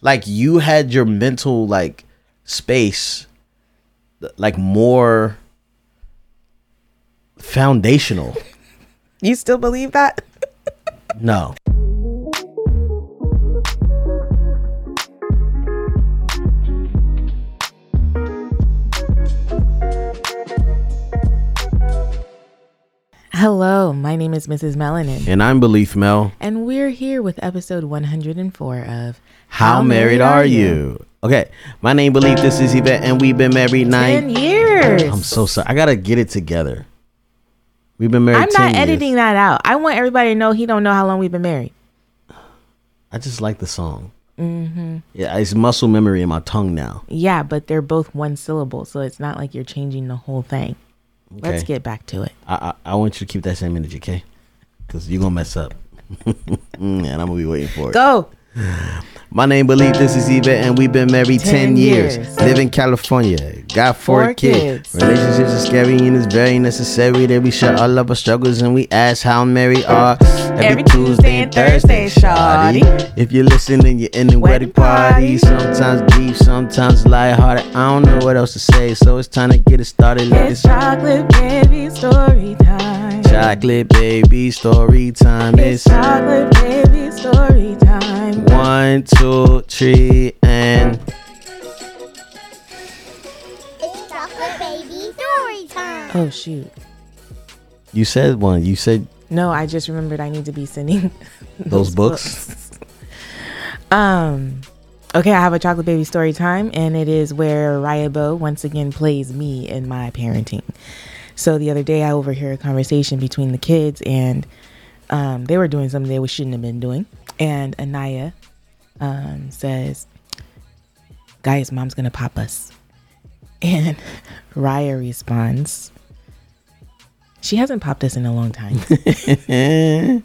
like you had your mental like space like more foundational. You still believe that? No. Hello, my name is Mrs. Melanin, And I'm Beleaf Mel. and we're here with episode 104 of How, married, are you? Okay, my name Beleaf. This is Yvette, and we've been married nine. 10 years. I'm so sorry. I gotta get it together. We've been married. I'm 10 not years. editing that out. I want everybody to know he don't know how long we've been married. I just like the song. Mm-hmm. Yeah, it's muscle memory in my tongue now. Yeah, but they're both one syllable, so it's not like you're changing the whole thing. Let's get back to it. I, I I want you to keep that same energy, okay? Because you're gonna mess up, and I'm gonna be waiting for it. Go. My name Beleaf this is Yvette, and we've been married 10, 10 years. years. Live in California, got four, Four kids. kids. Relationships are scary and it's very necessary that we share all of our struggles and we ask how married are Every Tuesday and Thursday, shawty. If you're listening, you're in the wedding Wedding party. party. Sometimes deep, sometimes lighthearted. I don't know what else to say, so it's time to get it started. Let It's chocolate baby story time. chocolate baby story time. It's It's chocolate baby story time. one, two, three, and It's chocolate baby story time. Oh shoot. you said one. You said No, I just remembered I need to be sending those books. Um, okay, I have a chocolate baby story time, and it is where Ryabo once again plays me in my parenting. So the other day, I overhear a conversation between the kids, and um, they were doing something they shouldn't have been doing. And Anaya um, says, "Guys, mom's gonna pop us," and Raya responds, "She hasn't popped us in a long time."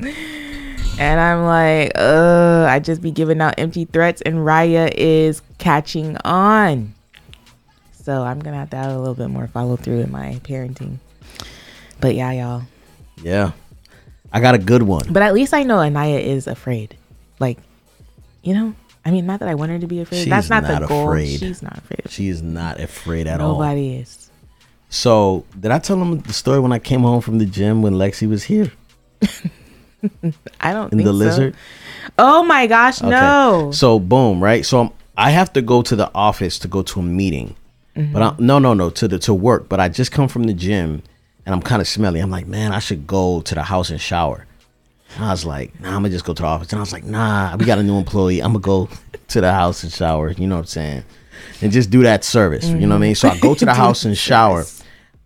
And I'm like, uh, I just be giving out empty threats, and Raya is catching on. So I'm gonna have to have a little bit more follow through in my parenting. But yeah, y'all. Yeah. I got a good one. But at least I know Anaya is afraid. Like, you know, I mean, not that I want her to be afraid. She's That's not, the not goal. afraid. She's not afraid. She is not afraid at all. Nobody is. So, did I tell them the story when I came home from the gym when Lexi was here I don't in think the so. lizard? Oh my gosh, no. So, boom, right? So, I'm, I have to go to the office to go to a meeting. Mm-hmm. But I, no, no, no, to the to work. But I just come from the gym and I'm kind of smelly. I'm like, man, I should go to the house and shower. And I was like, nah, I'm gonna just go to the office. And I was like, nah, we got a new employee. I'm gonna go to the house and shower. You know what I'm saying? And just do that service. You know what I mean? So I go to the house and shower.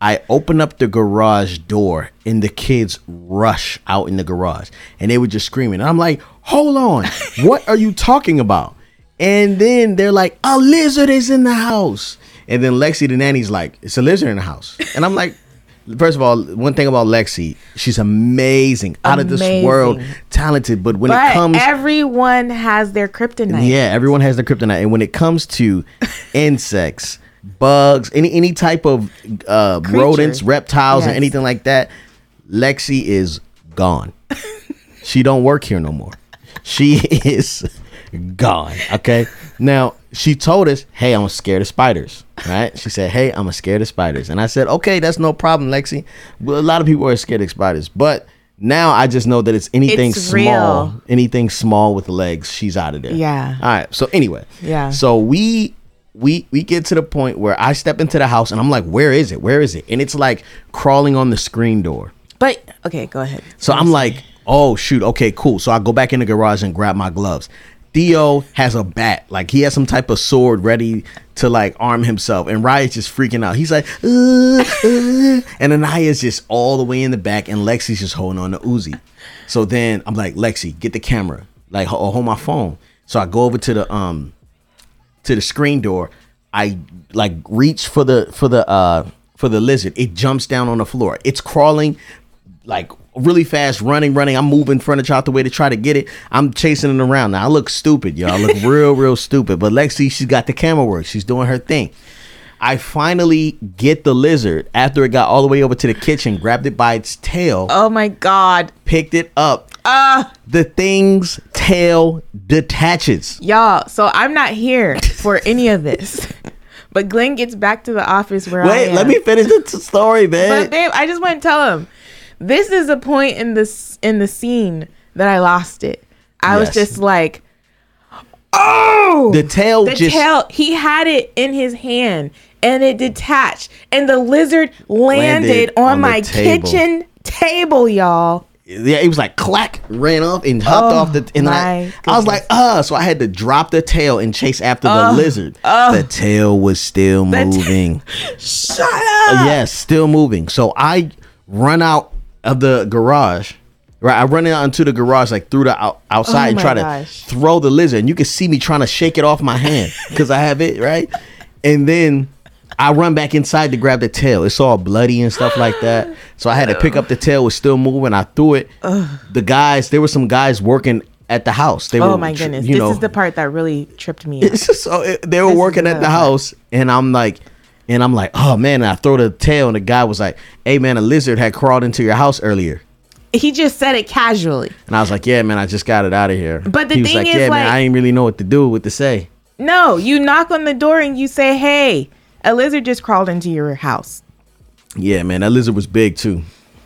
I open up the garage door and the kids rush out in the garage and they were just screaming. And I'm like, hold on, what are you talking about? And then they're like, a lizard is in the house. And then Lexi, the nanny's like, it's a lizard in the house. And I'm like, first of all, one thing about Lexi, she's amazing, out of this world, talented. But when but it comes, everyone has their kryptonite. yeah, everyone has their kryptonite, and when it comes to insects, bugs, any any type of uh, rodents, reptiles, Yes. anything like that, Lexi is gone. she don't work here no more. She is gone. Okay. Now she told us, "Hey, I'm scared of spiders." Right? She said, "Hey, I'm scared of spiders," and I said, "Okay, that's no problem, Lexi. Well, a lot of people are scared of spiders, but." Now I just know that it's anything It's small, real. anything small with legs, she's out of there. Yeah. All right. So anyway. Yeah. So we we we get to the point where I step into the house and I'm like, where is it? Where is it? And it's like crawling on the screen door. But okay, go ahead. So I'm like, oh shoot, okay, cool. So I go back in the garage and grab my gloves. Theo has a bat, like he has some type of sword ready to like arm himself, and Riot's just freaking out. He's like, uh, uh, and Anaya's just all the way in the back, and Lexi's just holding on to Uzi. So then I'm like, Lexi, get the camera, like ho- hold my phone. So I go over to the um to the screen door. I like reach for the for the uh for the lizard. It jumps down on the floor. It's crawling like really fast, running, running. I'm moving front furniture out the way to try to get it. I'm chasing it around. Now I look stupid, y'all. I look real, real stupid. But Lexi, she's got the camera work. She's doing her thing. I finally get the lizard after it got all the way over to the kitchen, grabbed it by its tail, Oh my god. picked it up, Ah, the thing's tail detaches. y'all. So I'm not here for any of this. But Glen gets back to the office where I Wait, let me finish the t- story, man. But babe, I just want to tell him this is a point in this in the scene that I lost it. I was just like, oh, the tail the just tail. He had it in his hand and it detached, and the lizard landed, Landed on, on my table. kitchen table, y'all. yeah, it was like clack, ran off and hopped Oh, off the. And I, I was like, uh, so I had to drop the tail and chase after the Oh, lizard. oh. the tail was still moving. Shut up. yes, still moving. So I run out of the garage. Right, I run out into the garage like through the out, outside Oh and try gosh. to throw the lizard, and you can see me trying to shake it off my hand because I have it right. And then I run back inside to grab the tail. It's all bloody and stuff like that. So I had to pick up the tail. Was still moving. I threw it. The guys, there were some guys working at the house. They Oh were, my goodness. This know, is the part that really tripped me. up. it's just so it, they were This working at the house, and I'm like, and I'm like, oh man! And I throw the tail, and the guy was like, "Hey man, a lizard had crawled into your house earlier." He just said it casually. And I was like, "Yeah, man, I just got it out of here." But the he was thing like, is, "Yeah, man, I didn't really know what to do, what to say." No, you knock on the door and you say, "Hey, a lizard just crawled into your house." Yeah, man, that lizard was big too.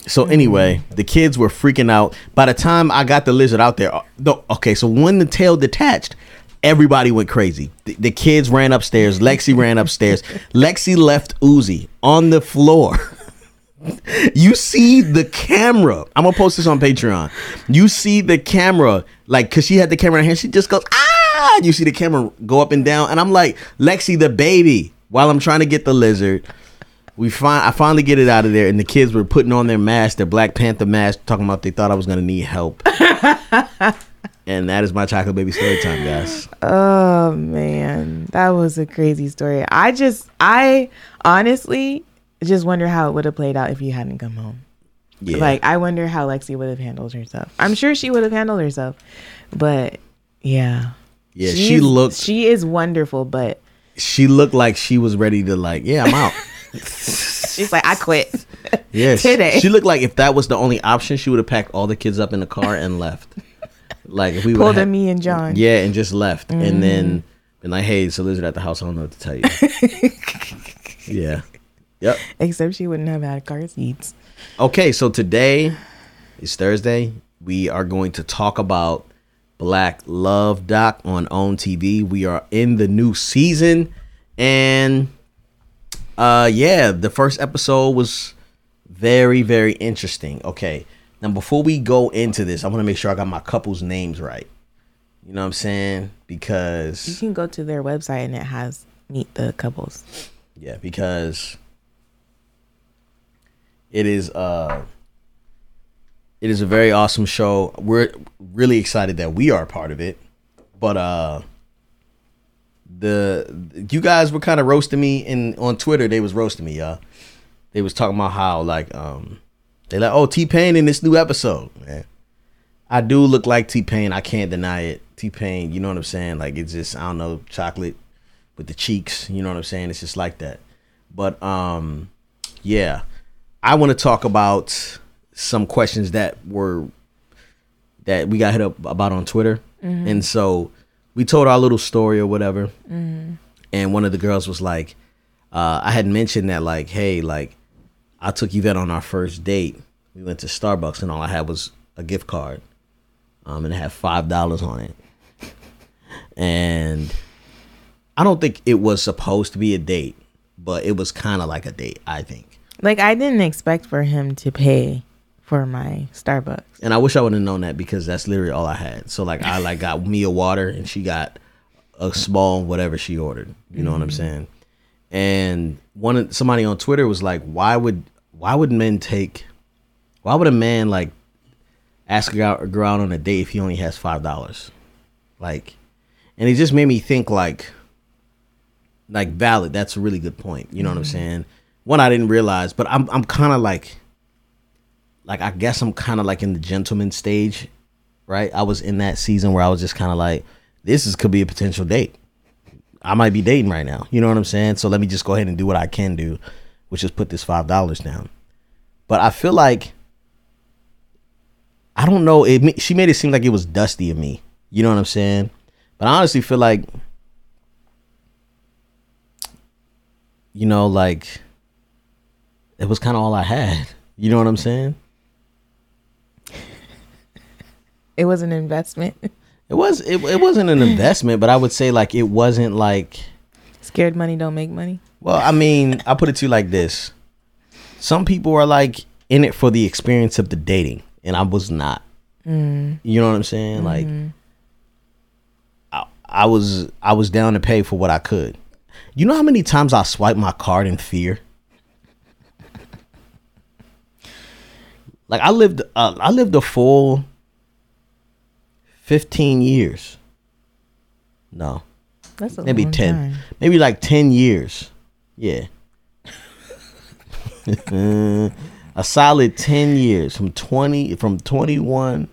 So Mm-hmm. anyway, the kids were freaking out. By the time I got the lizard out there, uh, okay, so when the tail detached, everybody went crazy. The, the kids ran upstairs. Lexi ran upstairs. Lexi left Uzi on the floor. you see the camera. I'm gonna post this on Patreon. You see the camera, like, cause she had the camera in her hand. She just goes ah. You see the camera go up and down, and I'm like, Lexi, the baby, while I'm trying to get the lizard. We find I finally get it out of there, and the kids were putting on their mask, their Black Panther mask, talking about they thought I was gonna need help. and that is my chocolate baby story time, guys. Oh man, that was a crazy story. I just, I honestly just wonder how it would have played out if you hadn't come home. Yeah, Like, I wonder how Lexi would have handled herself. I'm sure she would have handled herself, but yeah, yeah. She's- She looked, She is wonderful, but she looked like she was ready to like, yeah, I'm out. she's like, I quit. Yeah, she- Today. She looked like if that was the only option, she would have packed all the kids up in the car and left. Like if we Pulled a me and John. yeah, and just left, and Mm-hmm. then been like, hey, it's a lizard at the house. I don't know what to tell you. yeah, yep. Except she wouldn't have had car seats. Okay, so today is Thursday. We are going to talk about Black Love Doc on OWN TV. We are in the new season, and uh, yeah, the first episode was very, very interesting. Okay, now before we go into this, I want to make sure I got my couples' names right. You know what I'm saying? Because you can go to their website and it has meet the couples. Yeah, because it is uh it is a very awesome show. We're really excited that we are part of it. But uh the you guys were kind of roasting me and on Twitter. They was roasting me, y'all. They was talking about how like um they like oh T Pain in this new episode. Man. I do look like T Pain. I can't deny it. T Pain, you know what I'm saying? Like it's just I don't know chocolate with the cheeks. You know what I'm saying? It's just like that. But um, yeah, I want to talk about some questions that were that we got hit up about on Twitter, and so we told our little story or whatever. And one of the girls was like, uh, I had mentioned that like, hey, like I took Yvette on our first date. We went to Starbucks, and all I had was a gift card, um, and it had five dollars on it, and I don't think it was supposed to be a date, but it was kind of like a date, I think. Like I didn't expect for him to pay for my Starbucks. And I wish I would have known that because that's literally all I had. So like I like got me a water and she got a small whatever she ordered. You know what I'm saying? And one of somebody on Twitter was like, "Why would why would men take? Why would a man like ask a girl, a girl out on a date if he only has five dollars? Like, and it just made me think like, like valid. That's a really good point. You know what I'm mm-hmm. saying? One I didn't realize, but I'm I'm kind of like like I guess I'm kind of like in the gentleman stage, right? I was in that season where I was just kind of like, this is could be a potential date. I might be dating right now. You know what I'm saying? So let me just go ahead and do what I can do, which is put this five dollars down. But I feel like I don't know. It she made it seem like it was dusty of me. You know what I'm saying? But I honestly feel like, you know, like it was kind of all I had. You know what I'm saying? It was an investment. It was it, it wasn't an investment, but I would say like it wasn't like Scared money don't make money. well, I mean, I'll put it to you like this. Some people are like in it for the experience of the dating, and I was not. You know what I'm saying? Like I, I was I was down to pay for what I could. You know how many times I swipe my card in fear? Like I lived uh, I lived a full 15 years. No. That's a maybe 10 time. maybe like 10 years. Yeah. A solid 10 years from 20 from 21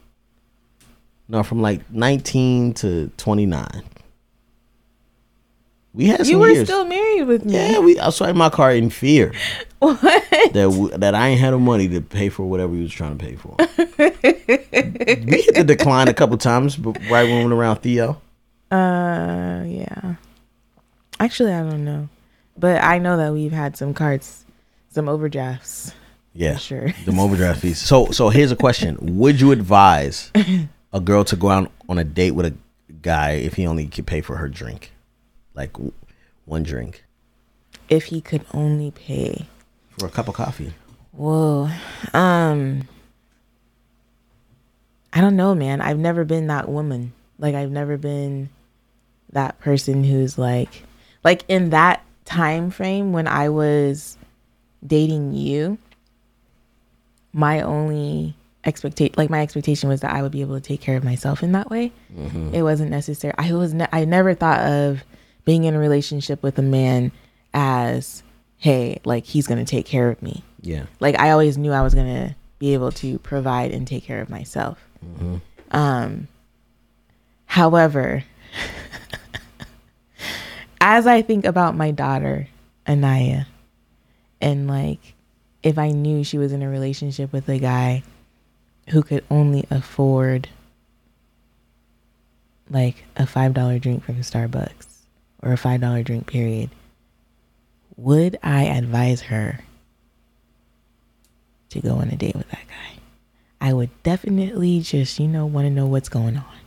no from like 19 to 29 we had some You were years. still married with me. yeah we i swiped my card in fear. What? that w- that i ain't had the money to pay for whatever he was trying to pay for. We hit the decline a couple times but right when we went around theo Uh, yeah. Actually, I don't know, but I know that we've had some cards, some overdrafts. Yeah, Sure. The overdraft fees. So, so here's a question: Would you advise a girl to go out on a date with a guy if he only could pay for her drink, like one drink If he could only pay. for a cup of coffee? Whoa. Um. I don't know, man. I've never been that woman. Like I've never been that person who's like like in that time frame when I was dating you, my only expectation like my expectation was that I would be able to take care of myself in that way. It wasn't necessary. I was ne- I never thought of being in a relationship with a man as hey, like he's going to take care of me Yeah, like I always knew I was gonna be able to provide and take care of myself. Hmm. Um, however, as I think about my daughter Anaya, and like if I knew she was in a relationship with a guy who could only afford like a five dollar drink from Starbucks or a five dollar drink period, would I advise her to go on a date with that guy. I would definitely just, you know, want to know what's going on.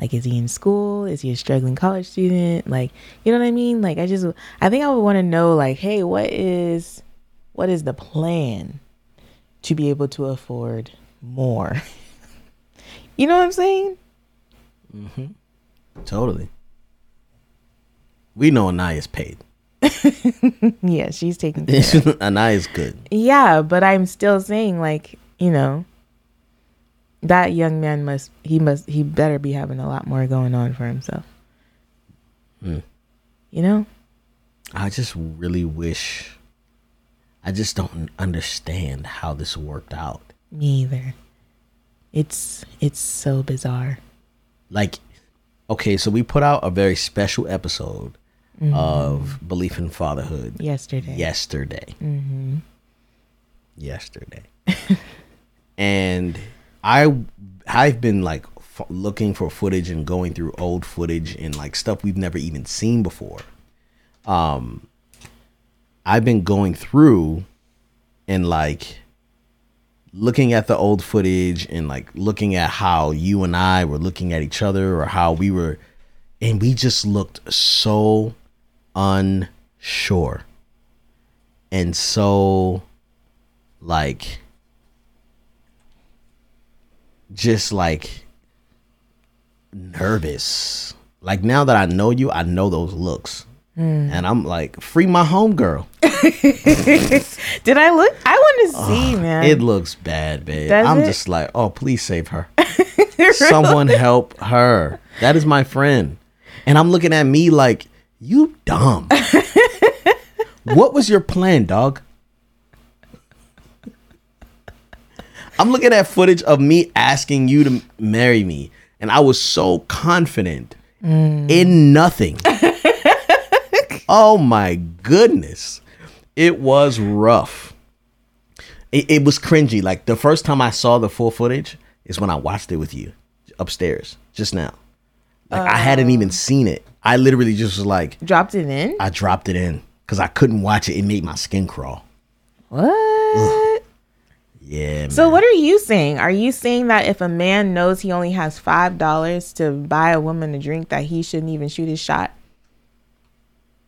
Like, is he in school? Is he a struggling college student? Like, you know what I mean? Like, I just, I think I would want to know, like, hey, what is, what is the plan to be able to afford more? you know what I'm saying? Mm-hmm. Totally. We know Anaya's paid. Yeah, she's taking. Anaya's good. Yeah, but I'm still saying like, you know, that young man must he must he better be having a lot more going on for himself. Hmm. You know? I just really wish. I just don't understand how this worked out. Me either. It's it's so bizarre. like okay so we put out a very special episode of Beleaf in Fatherhood Yesterday. yesterday yesterday and i i've been like f- looking for footage and going through old footage and like stuff we've never even seen before. Um i've been going through and like looking at the old footage and like looking at how you and I were looking at each other or how we were and we just looked so unsure and so like just like nervous like now that I know you I know those looks hmm. and I'm like free my homegirl. Did I look I want to see, man. It looks bad, babe. Does I'm it? just like, oh, please save her. Someone help her. That is my friend. And I'm looking at me like, you dumb. what was your plan, dog? I'm looking at footage of me asking you to marry me, and I was so confident mm. in nothing. oh my goodness. It was rough it, it was cringy. Like the first time I saw the full footage, is when I watched it with you upstairs just now. Like I hadn't even oh. seen it. I literally just was like, Dropped it in? I dropped it in because I couldn't watch it. It made my skin crawl. What? Yeah. Man. So what are you saying? Are you saying that if a man knows he only has five dollars to buy a woman a drink, that he shouldn't even shoot his shot?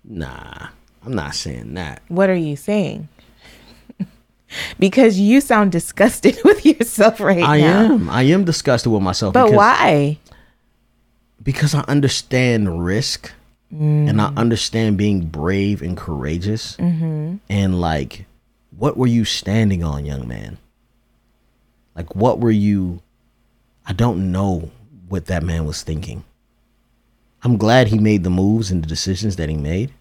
Nah, I'm not saying that. What are you saying? because you sound disgusted with yourself right I now. I am. I am disgusted with myself. But because, why? Because I understand risk and Mm. I understand being brave and courageous. Mm-hmm. And like, what were you standing on, young man? Like, what were you? I don't know what that man was thinking. I'm glad he made the moves and the decisions that he made.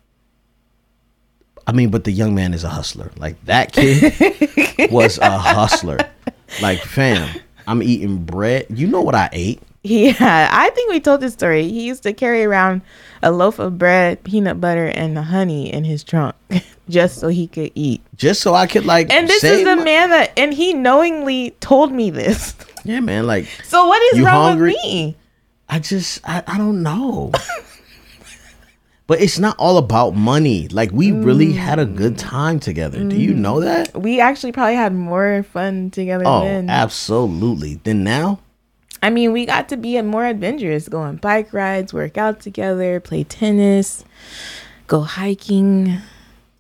I mean, but the young man is a hustler. Like that kid was a hustler. Like, fam, I'm eating bread. You know what I ate? Yeah, I think we told this story. He used to carry around a loaf of bread, peanut butter, and honey in his trunk just so he could eat. Just so I could like. And this is the my- man that, and he knowingly told me this. Yeah, man. Like, So what is wrong hungry? with me? I just, I, I don't know. but it's not all about money. Like, we really mm. had a good time together. Do you mm. know that? We actually probably had more fun together Oh, then. absolutely. Then now, I mean, we got to be more adventurous, go on bike rides, work out together, play tennis, go hiking, and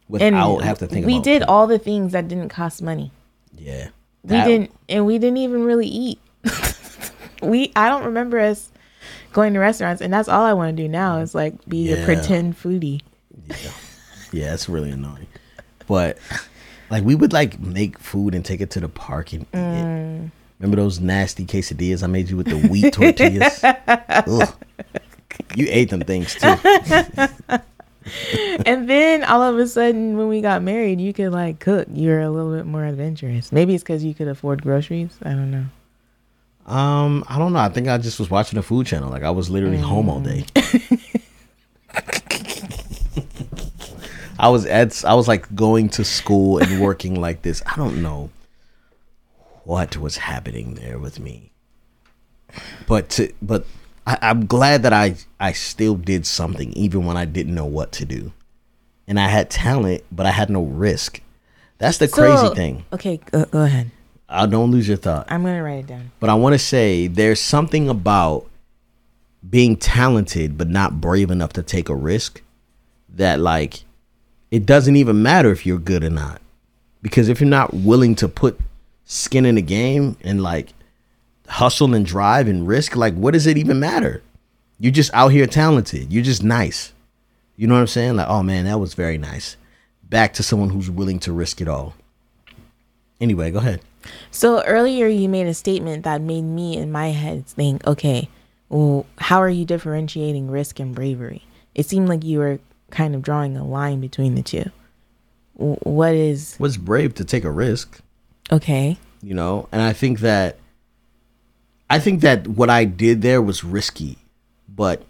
without have to think we did all the things that didn't cost money. Yeah. We didn't, and we didn't even really eat. we, I don't remember us going to restaurants, and that's all I want to do now is like be a pretend foodie. Yeah, it's really annoying. But like we would like make food and take it to the park and eat Mm. it. Remember those nasty quesadillas I made you with the wheat tortillas? You ate them things too. and then all of a sudden, when we got married, you could like cook. You're a little bit more adventurous. Maybe it's because you could afford groceries. I don't know. Um, I don't know. I think I just was watching the food channel. Like I was literally home all day. I was at I was like going to school and working like this. I don't know what was happening there with me. But to but I, I'm glad that I I still did something even when I didn't know what to do. And I had talent, but I had no risk. That's the crazy thing. Okay, go, go ahead. I don't lose your thought. I'm gonna write it down. But I want to say there's something about being talented but not brave enough to take a risk that like it doesn't even matter if you're good or not. Because if you're not willing to put skin in the game and like hustle and drive and risk, like what does it even matter? You're just out here talented. You're just nice. You know what I'm saying? Like, oh man, that was very nice. Back to someone who's willing to risk it all. Anyway, go ahead. So earlier you made a statement that made me in my head think, okay, well, how are you differentiating risk and bravery? It seemed like you were kind of drawing a line between the two. What is What is brave to take a risk. Okay? you know and i think that i think that what i did there was risky but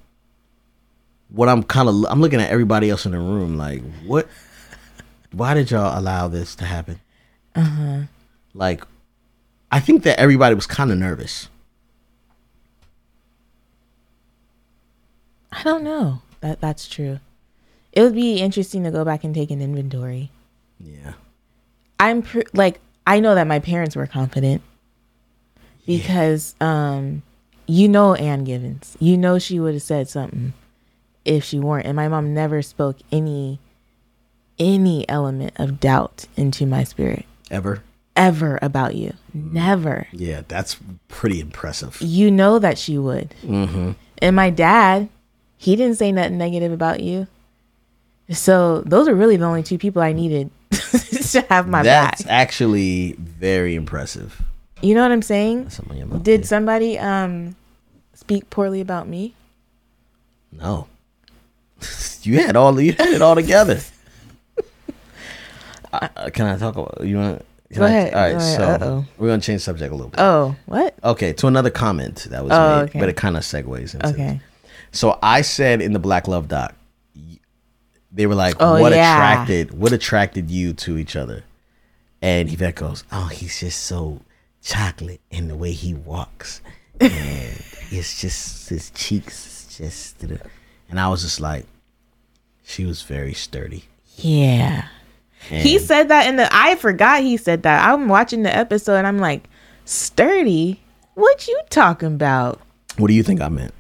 what i'm kind of i'm looking at everybody else in the room like what why did y'all allow this to happen uh-huh like i think that everybody was kind of nervous I don't know. That that's true. It would be interesting to go back and take an inventory. yeah I'm pr- like I know that my parents were confident because um you know Ann Givens. You know she would have said something if she weren't. And my mom never spoke any any element of doubt into my spirit ever ever about you. Never. yeah that's pretty impressive You know that she would. mm-hmm And my dad, he didn't say nothing negative about you. So those are really the only two people I needed to have my that's back. actually very impressive You know what I'm saying? Something on mouth, Did yeah. somebody um speak poorly about me? no you had all you had it all together uh, can i talk about you want Go ahead, all right so Uh-oh. we're gonna change subject a little bit Oh, what? okay to another comment that was Oh, made okay. but it kind of segues into Okay. so i said in the black love doc they were like Oh, what yeah. attracted what attracted you to each other and yvette goes oh he's just so chocolate in the way he walks, and it's just his cheeks, just, and I was just like, she was very sturdy. Yeah. He said that in the I forgot he said that. I'm watching the episode and I'm like, sturdy? What you talking about? What do you think I meant?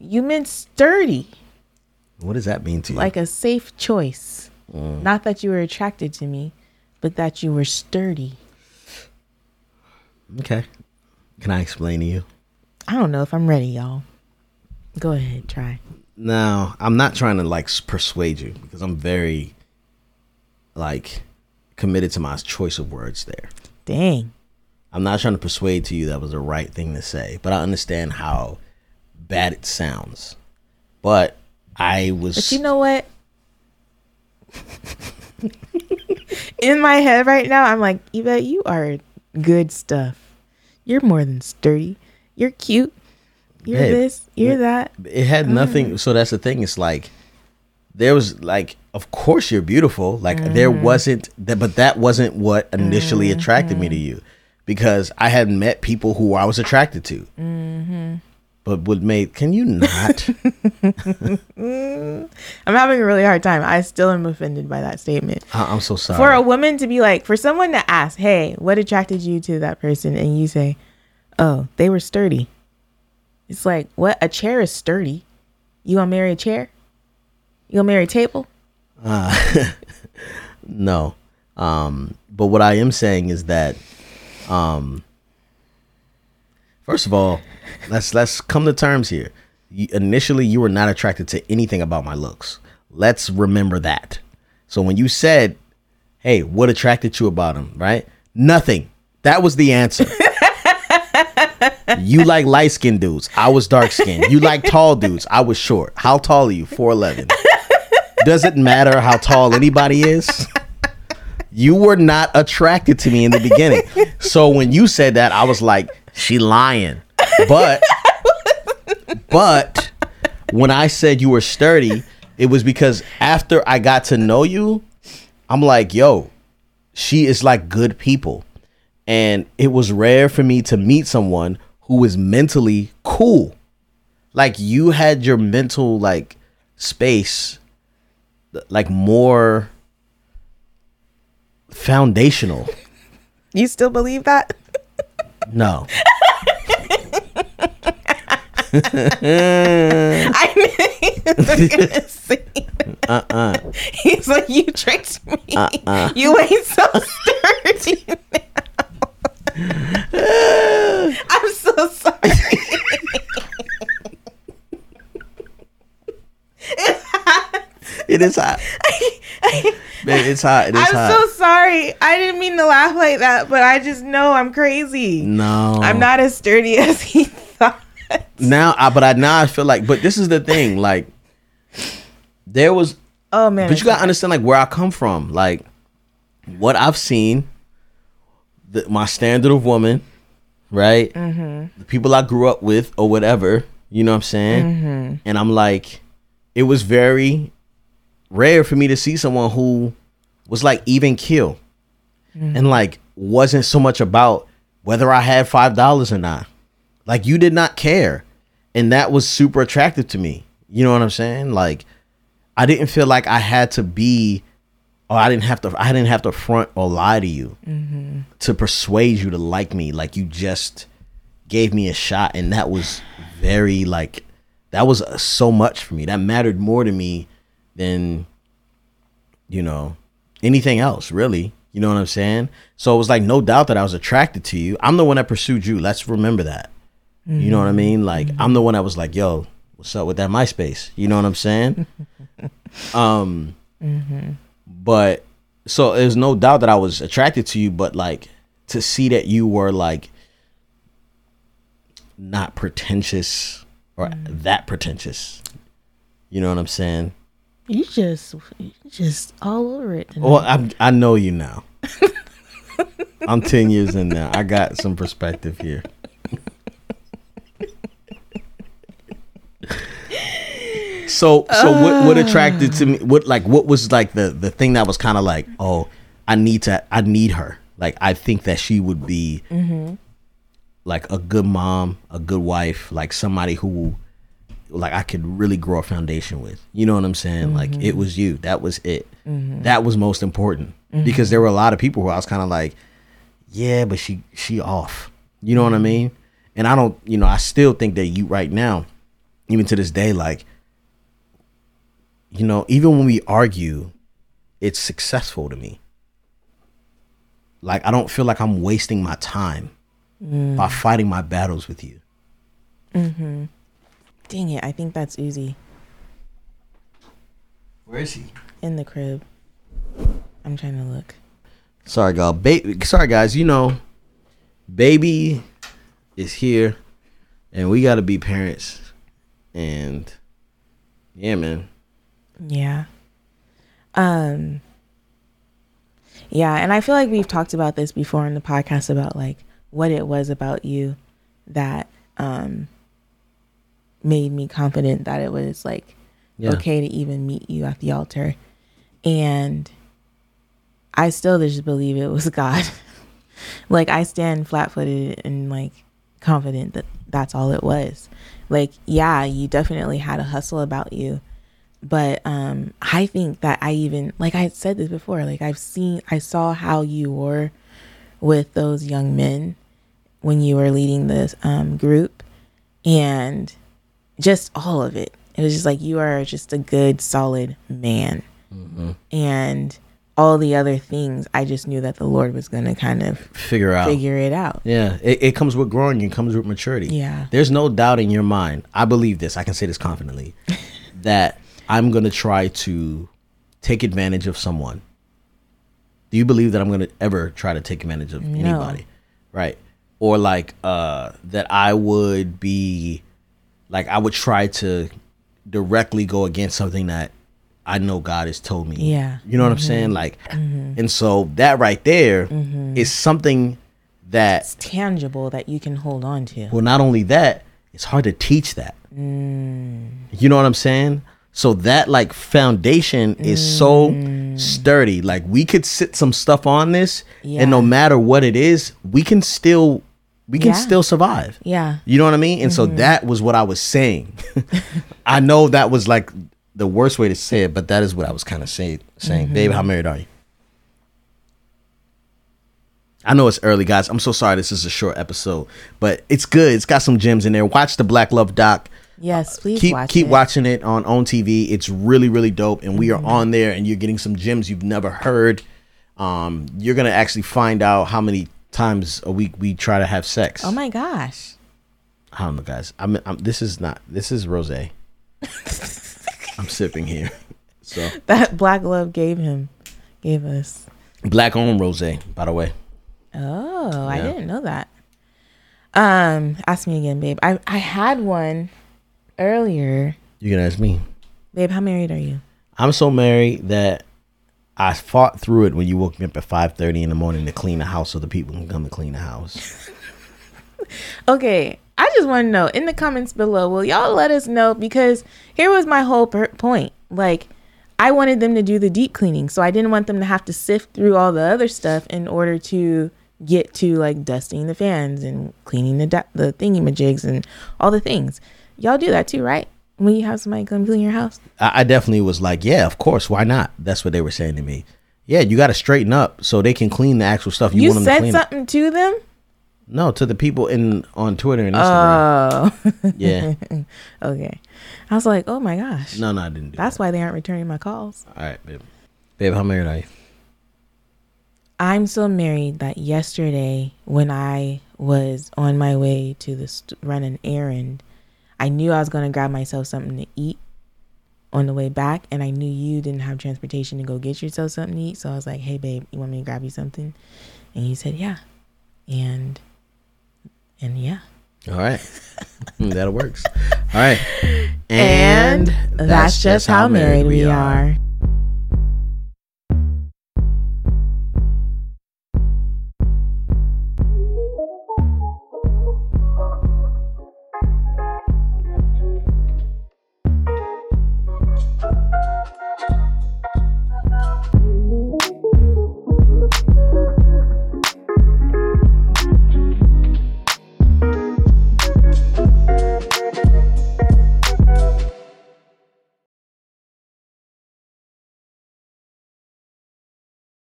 You meant sturdy. What does that mean to you? Like a safe choice. Mm. Not that you were attracted to me, but that you were sturdy. okay, can I explain to you? I don't know if I'm ready, y'all. Go ahead, try. No, I'm not trying to like persuade you because I'm very like committed to my choice of words there. Dang. I'm not trying to persuade to you that was the right thing to say, but I understand how bad it sounds. But I was But you know what? In my head right now, I'm like, Eva, you are good stuff. You're more than sturdy. You're cute. You're this. You're wait. that. it had mm. nothing so that's the thing it's like there was like of course you're beautiful like there mm-hmm. wasn't that but that wasn't what initially attracted me to mm-hmm. you because i had met people who i was attracted to mm-hmm. But what made can you not I'm having a really hard time. I still am offended by that statement. I- i'm so sorry For a woman to be like, for someone to ask, hey, what attracted you to that person? And you say, oh, they were sturdy. It's like, what? A chair is sturdy. You gonna marry a chair? You gonna marry a table? no um but what i am saying is that um first of all let's let's come to terms here. You, initially you were not attracted to anything about my looks. Let's remember that. So when you said hey what attracted you about him right? Nothing. That was the answer. You like light skinned dudes. I was dark skinned you like tall dudes. I was short. How tall are you? 411 does it matter how tall anybody is? You were not attracted to me in the beginning. So when you said that, I was like, she lying. But but when I said you were sturdy, it was because after I got to know you, I'm like, yo, she is like good people. And it was rare for me to meet someone who was mentally cool. Like you had your mental like space like more foundational. You still believe that? No. I knew he was gonna say. Uh-uh. He's like, you tricked me. Uh-uh. You ain't so sturdy now. I'm so sorry. It is hot. It's hot. It is I'm hot. so sorry. I didn't mean to laugh like that, but I just know I'm crazy. no. I'm not as sturdy as he thought. now I but I now I feel like but this is the thing, like there was Oh man. but you gotta understand like where I come from. Like what I've seen, the, my standard of woman, right? Mm-hmm. The people I grew up with or whatever, you know what I'm saying? Mm-hmm. And I'm like, it was very rare for me to see someone who was like even kill Mm-hmm. and like wasn't so much about whether I had five dollars or not. Like you did not care. And that was super attractive to me. You know what I'm saying? Like I didn't feel like I had to be or I didn't have to I didn't have to front or lie to you to persuade you to like me. Like you just gave me a shot and that was very like that was uh, so much for me. That mattered more to me than you know anything else really. You know what I'm saying? So it was like no doubt that I was attracted to you. I'm the one that pursued you. Let's remember that. You know what I mean? Like mm-hmm. I'm the one that was like, "Yo, what's up with that MySpace?" You know what I'm saying? um, mm-hmm. but so there's no doubt that I was attracted to you, but like to see that you were like not pretentious or mm. that pretentious. You know what I'm saying? You just, you just all over it. tonight. Well, I I know you now. I'm ten years in now. I got some perspective here. So so what what ah. attracted to me? What like what was like the the thing that was kind of like oh I need to I need her Like I think that she would be mm-hmm. like a good mom, a good wife, like somebody who like I could really grow a foundation with. You know what I'm saying? Like it mm-hmm. was you. That was it. Mm-hmm. That was most important. Mm-hmm. Because there were a lot of people who I was kind of like, yeah, but she she off. You know what I mean? And I don't, you know, I still think that you right now, even to this day, like, you know, even when we argue, it's successful to me. Like I don't feel like I'm wasting my time by mm. fighting my battles with you. Dang it, I think that's Uzi Where is he? in the crib. I'm trying to look. Sorry, guys. Ba- sorry, guys. You know, baby is here, and we got to be parents. And yeah, man. Yeah. Um Yeah, and I feel like we've talked about this before in the podcast about like what it was about you that um made me confident that it was like Yeah. okay to even meet you at the altar. And I still just believe it was God. like I stand flat-footed and like confident that that's all it was. Like yeah, you definitely had a hustle about you but um i think that i even like i said this before like i've seen i saw how you were with those young men when you were leading this um group and just all of it it was just like you are just a good solid man and all the other things i just knew that the lord was going to kind of Figure out. figure it out Yeah, it, it comes with growing. It comes with maturity. Yeah. There's no doubt in your mind. I believe this. I can say this confidently that I'm going to try to take advantage of someone. Do you believe that I'm going to ever try to take advantage of anybody? Right. Or like uh that I would be like I would try to directly go against something that I know God has told me. Yeah. You know what I'm mm-hmm. saying? Like mm-hmm. and so that right there mm-hmm. is something that it's tangible that you can hold on to well, not only that, it's hard to teach that. Mm. You know what I'm saying? So that like foundation is so mm. sturdy. Like we could sit some stuff on this, and no matter what it is, we can still we can Yeah. still survive. yeah You know what I mean? And so that was what I was saying. I know that was like the worst way to say it, but that is what I was kind of saying. Saying, babe, how married are you? I know it's early, guys. I'm so sorry. This is a short episode, but it's good. It's got some gems in there. Watch the Black Love doc. yes please keep watch keep it. Mm-hmm. watching it on on TV. It's really really dope, and we are on there, and you're getting some gems you've never heard. Um, you're gonna actually find out how many times a week we try to have sex. oh my gosh I don't know, guys. I'm, I'm this is not this is rose. I'm sipping here. So that black love gave him gave us black on rose, by the way. oh i didn't know that um ask me again babe i i had one earlier You can ask me. babe how married are you I'm so married that I fought through it when you woke me up at 5:30 in the morning to clean the house so the people can come and clean the house. okay i just want to know in the comments below will y'all let us know because here was my whole per- point like i wanted them to do the deep cleaning so i didn't want them to have to sift through all the other stuff in order to get to like dusting the fans and cleaning the da- the thingy-majigs and all the things y'all do that too right when you have somebody come clean your house I, I definitely was like, yeah, of course, why not? That's what they were saying to me. Yeah, you got to straighten up so they can clean the actual stuff you, you, want them to said clean. something to them No, to the people in on Twitter and Instagram. oh yeah. okay i was like oh my gosh No, no, I didn't do that's that. why they aren't returning my calls All right, babe. Babe, how married are you? I'm so married that yesterday, when I was on my way to the st- run an errand, I knew I was going to grab myself something to eat on the way back, and I knew you didn't have transportation to go get yourself something to eat. So I was like, "Hey, babe, you want me to grab you something?" And you said, "Yeah," and and yeah, All right. that works. All right. and, that's, just how married we are.